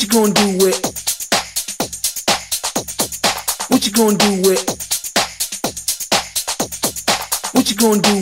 What you gonna do with? What you gonna do with? What you gonna do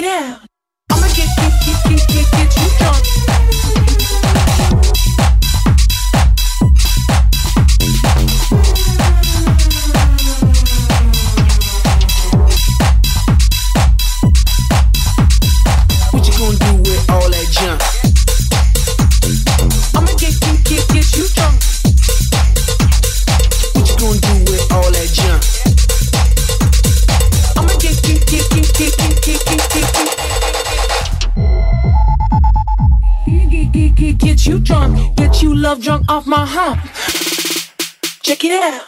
Get out! off my hump. Check it out.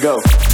Go.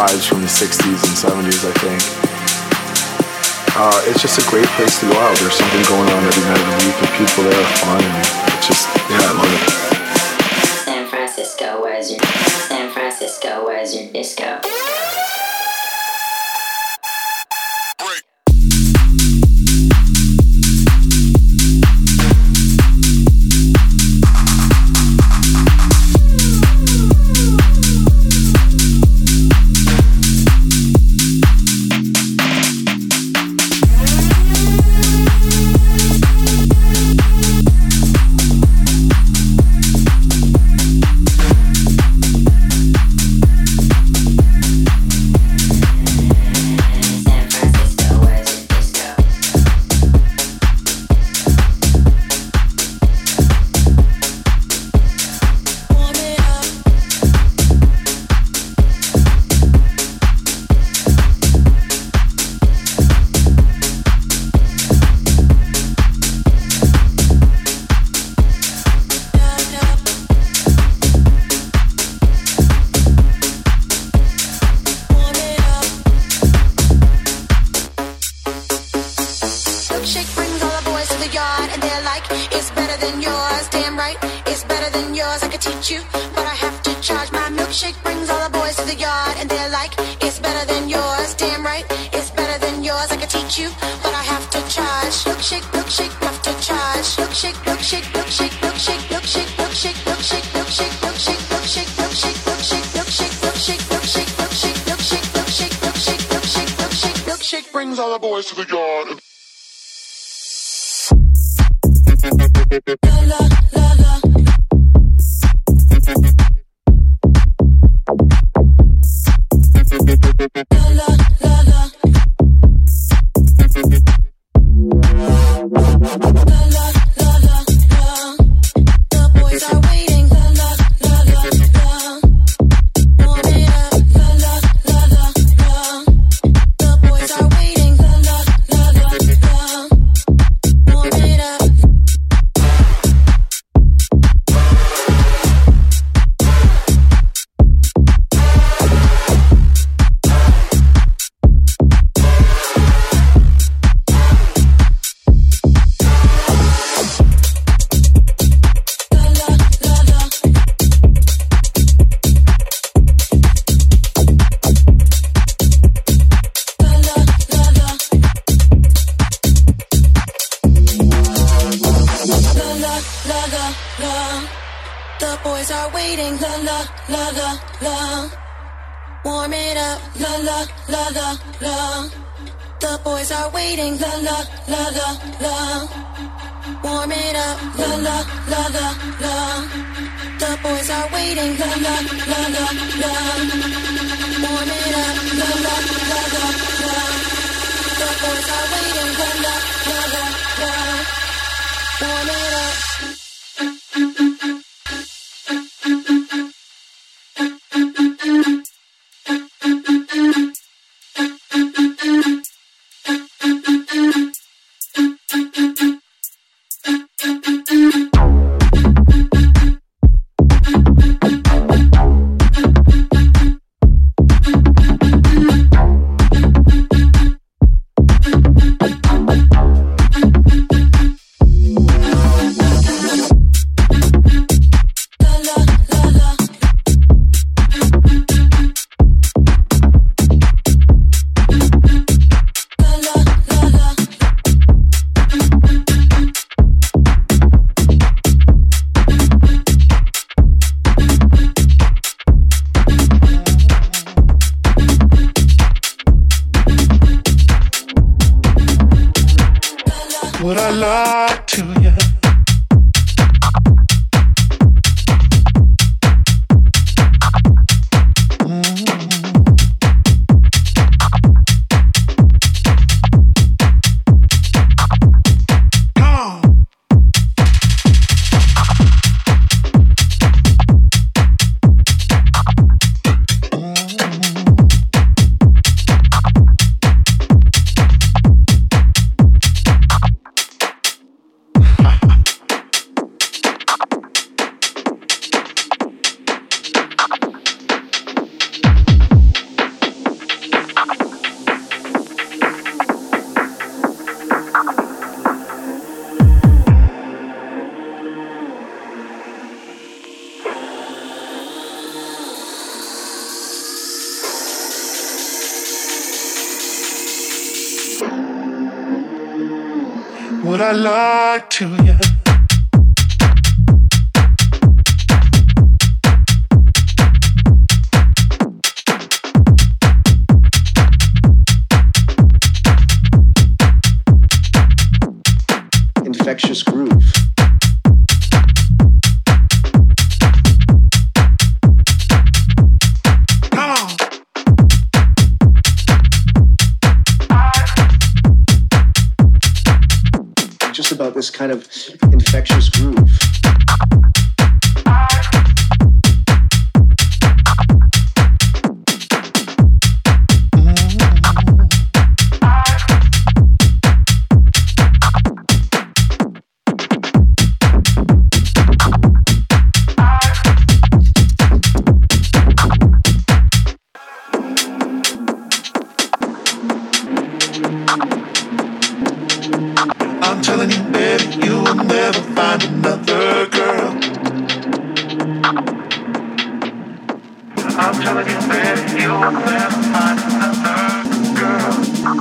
vibes from the 60s and 70s, I think. Uh, it's just a great place to go out. There's something going on every night of the week, and people there are fun. And it's just, yeah, I love it. San Francisco, where's your San Francisco, where's your disco?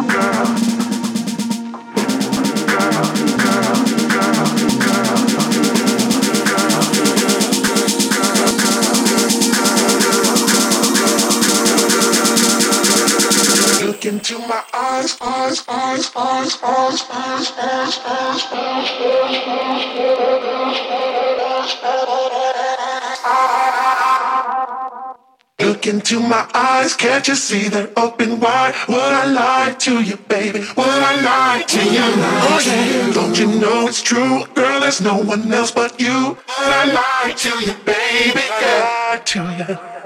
Girl. Look into my eyes, eyes, eyes, eyes, eyes, eyes, eyes, eyes, into my eyes, can't you see they're open wide? Would I lie to you, baby? Would I lie to you? Oh yeah, don't you know it's true? Girl, there's no one else but you. Would I lie to you, baby? Yeah. Lie to you.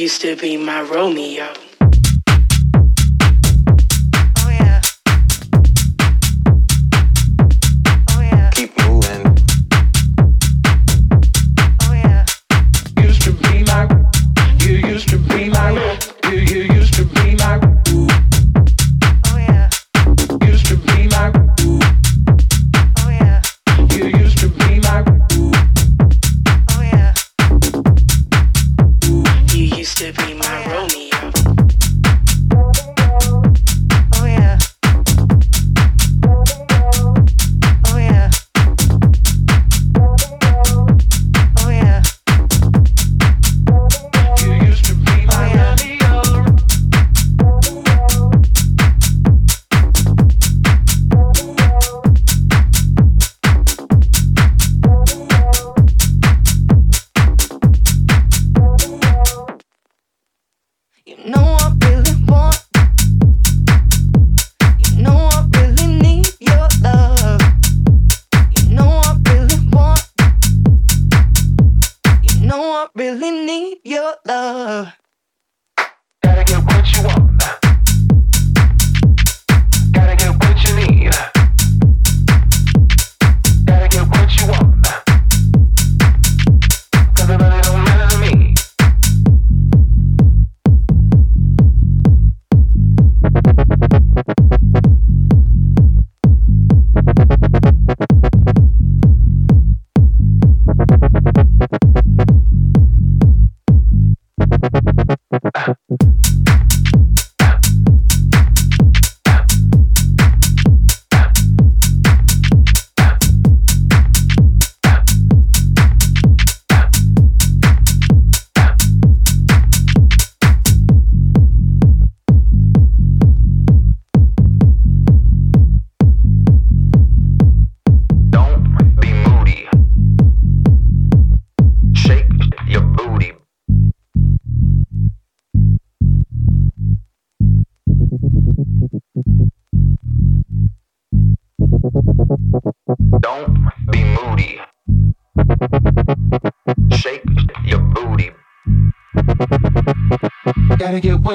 Used to be my Romeo.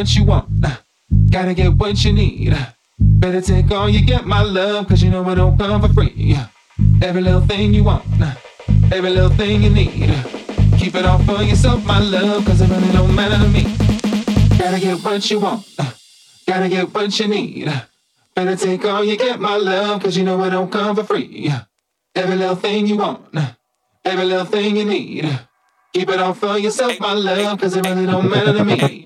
What you want. Gotta get what you need. Better take all you get, my love, cause you know it don't come for free. Every little thing you want, every little thing you need. Keep it all for yourself, my love, cause it really don't matter to me. Gotta get what you want, gotta get what you need. Better take all you get, my love, cause you know it don't come for free. Every little thing you want, every little thing you need. Keep it all for yourself, my love, cause it really don't matter to me.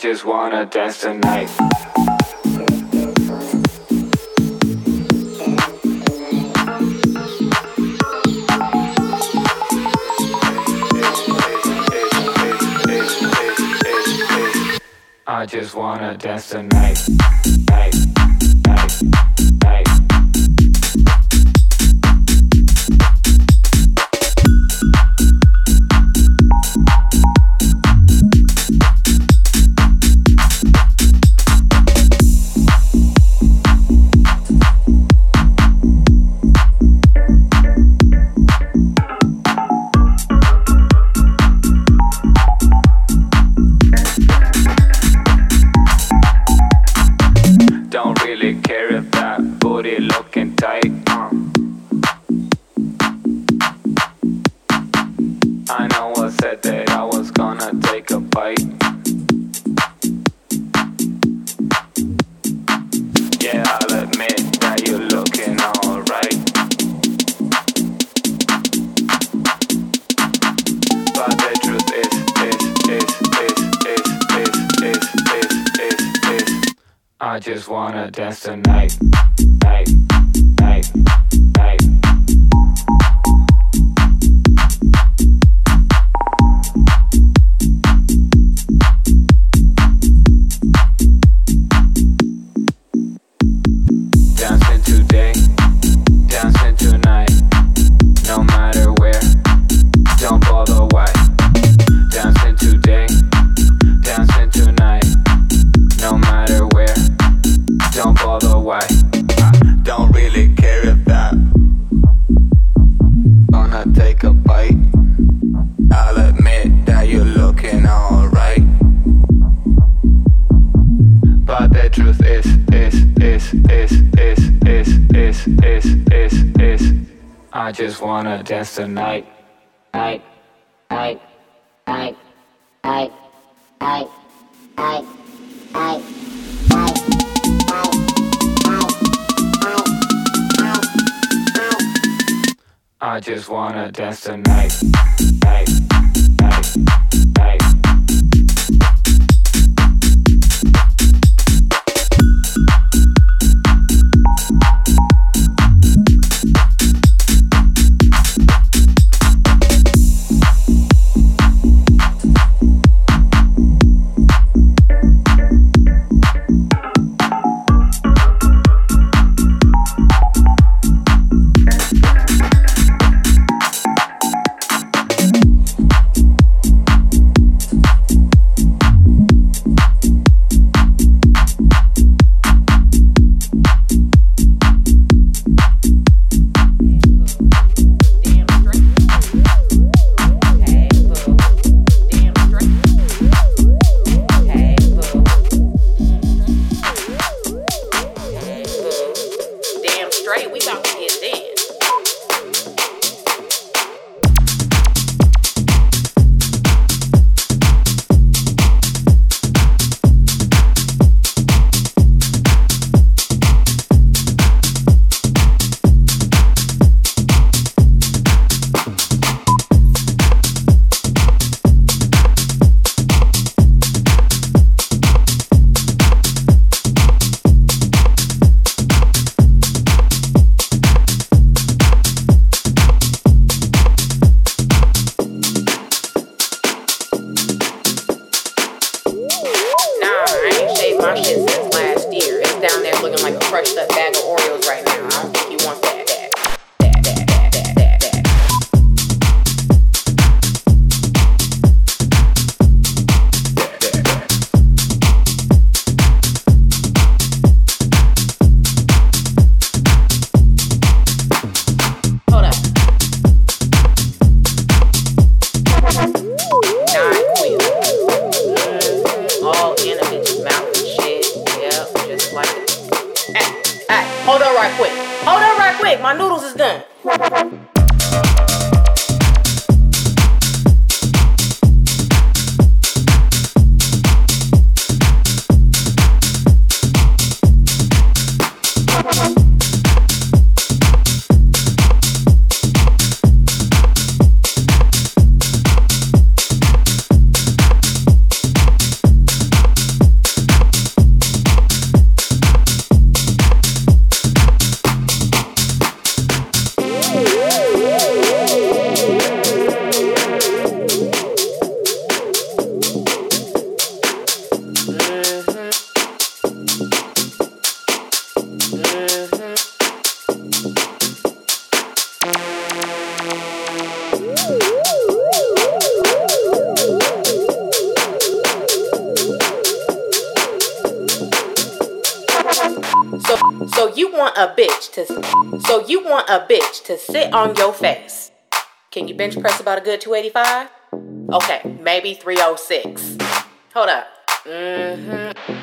just wanna dance tonight. I just wanna dance tonight. dance tonight. Night, night, night, night, night, night. I just wanna dance tonight, night, night, night. to so you want a bitch to sit on your face. Can you bench press about a good 285? Okay, maybe 306. Hold up. Mm-hmm.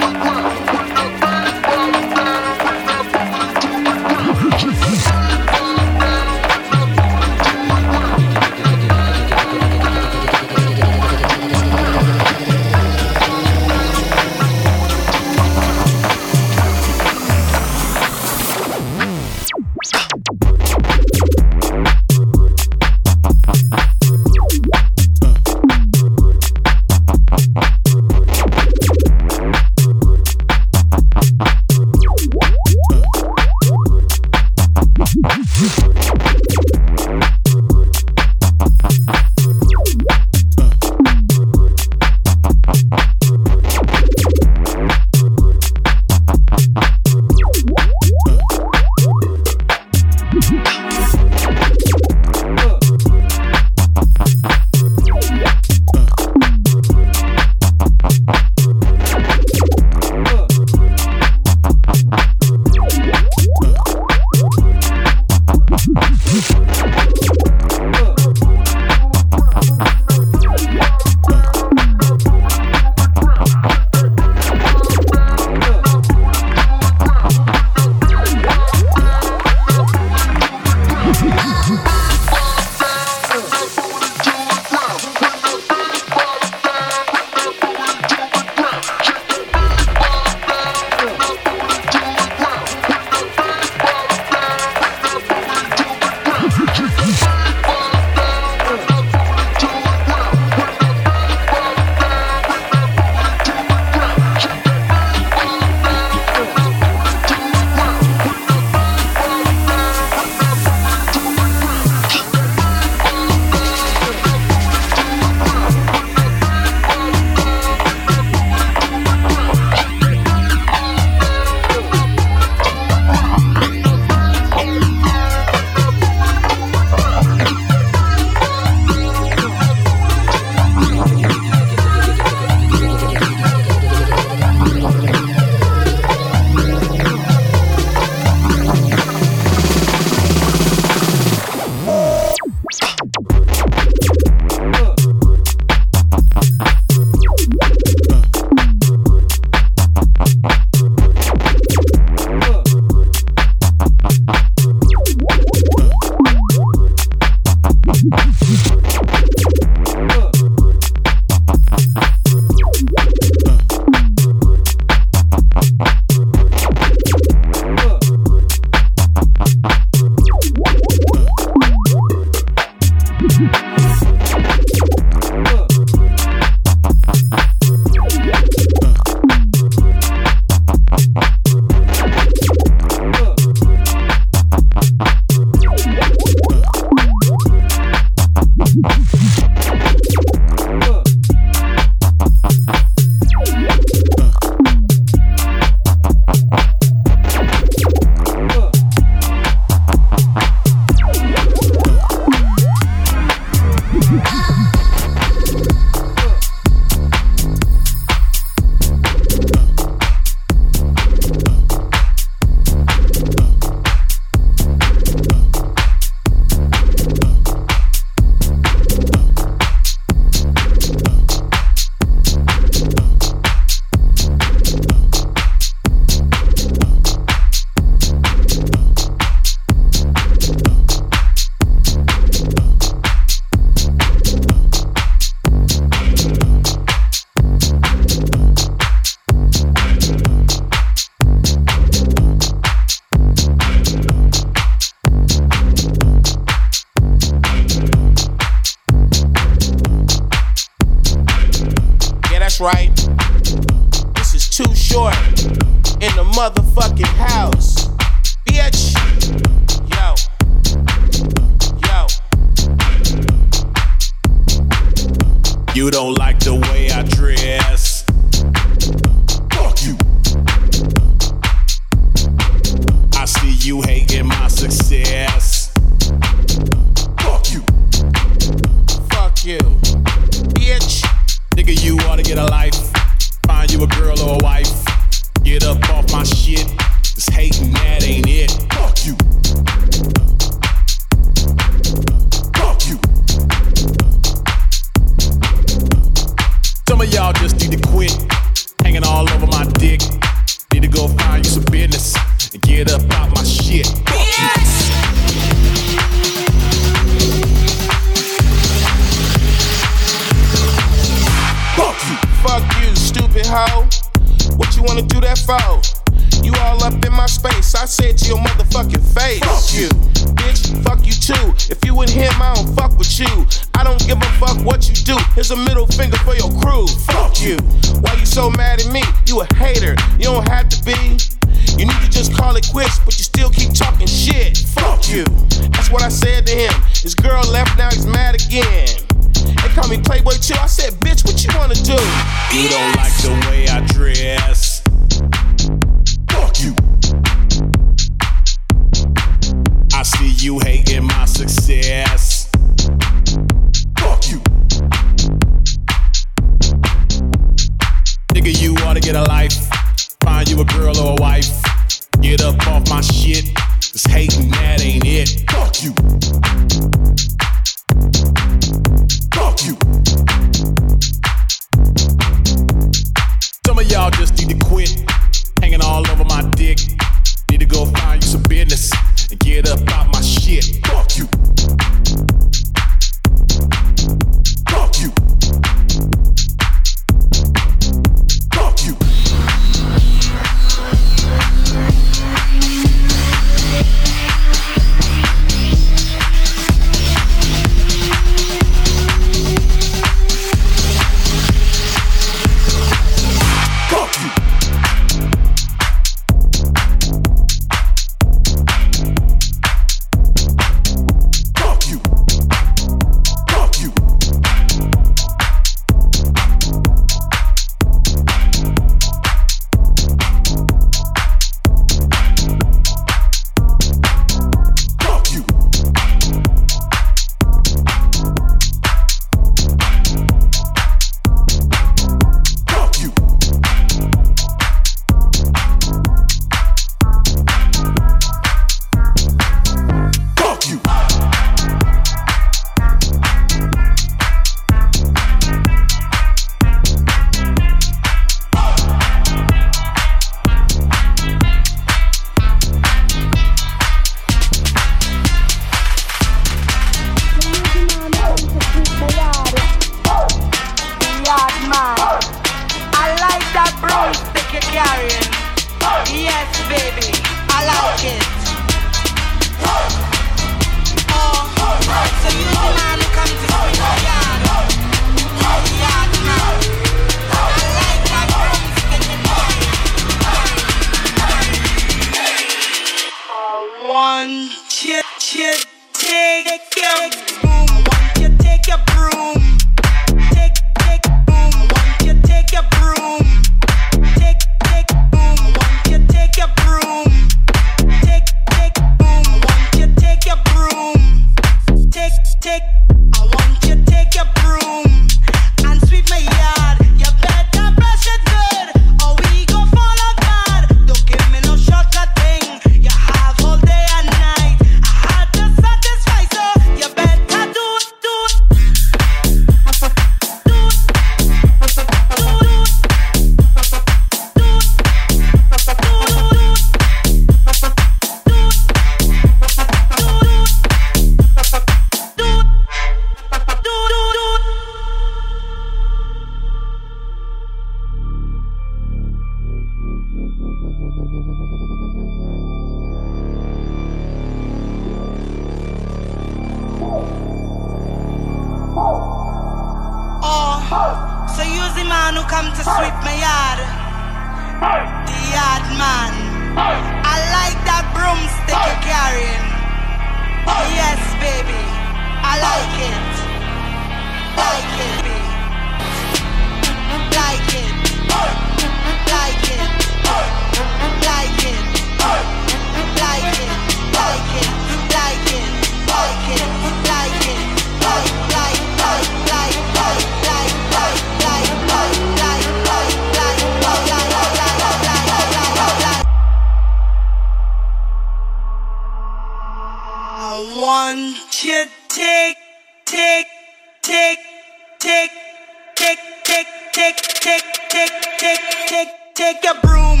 Take take take take take your broom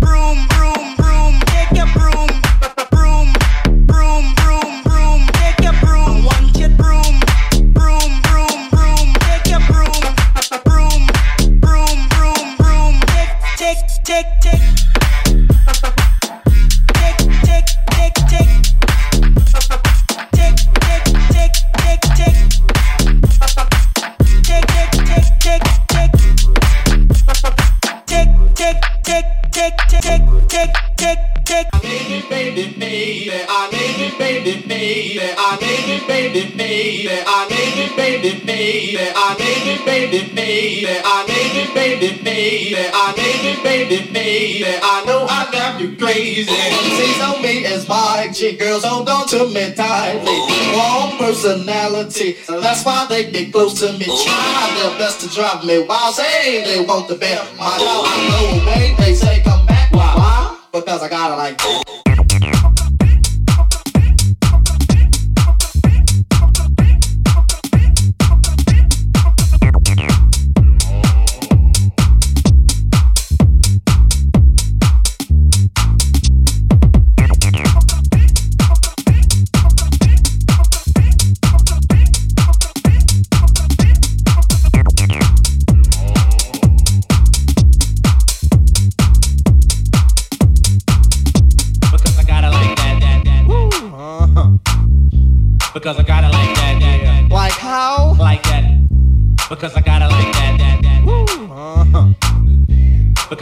broom broom baby, I need it, baby, baby, I need it, baby, baby, I need it, baby, baby, I need it, baby, baby. I know I got you crazy. MCs on me as my chick girls hold on to me tightly. Warm personality, that's why they get close to me. Try their best to drive me wild, saying they want the bear. My dog, I go away, they say come back. Why? Because I got it like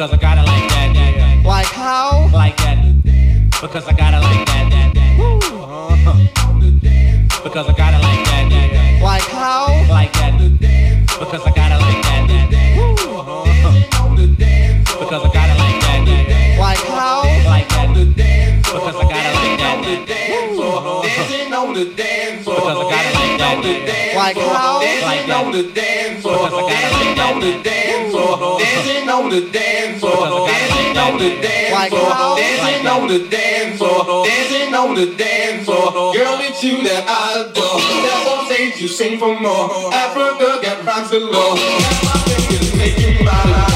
Because I got it like that, that, that. Like how? Like that. Because I got it like that, that, that. Woo. Uh-huh. Because I got it like that, that, that. Like how? Like that. Because I got it like that, that, that. Woo. Uh-huh. Because I got it like that, that, that. Like how? Like that. Because I got it like that, that, that. Dancing on the dance floor. Because I got it like that, that, that. Like how? Like that. on the dance floor. Because I got it like that, on the that. Dance floor. Dancing on the dance floor. Because I got it like Dancing on the dance floor. Dancing on the dance floor. Dancing on the dance floor. Girl, it's you that I adore. Step on stage, you sing for more. Afrika got rhymes galore. That's my fingers making my life.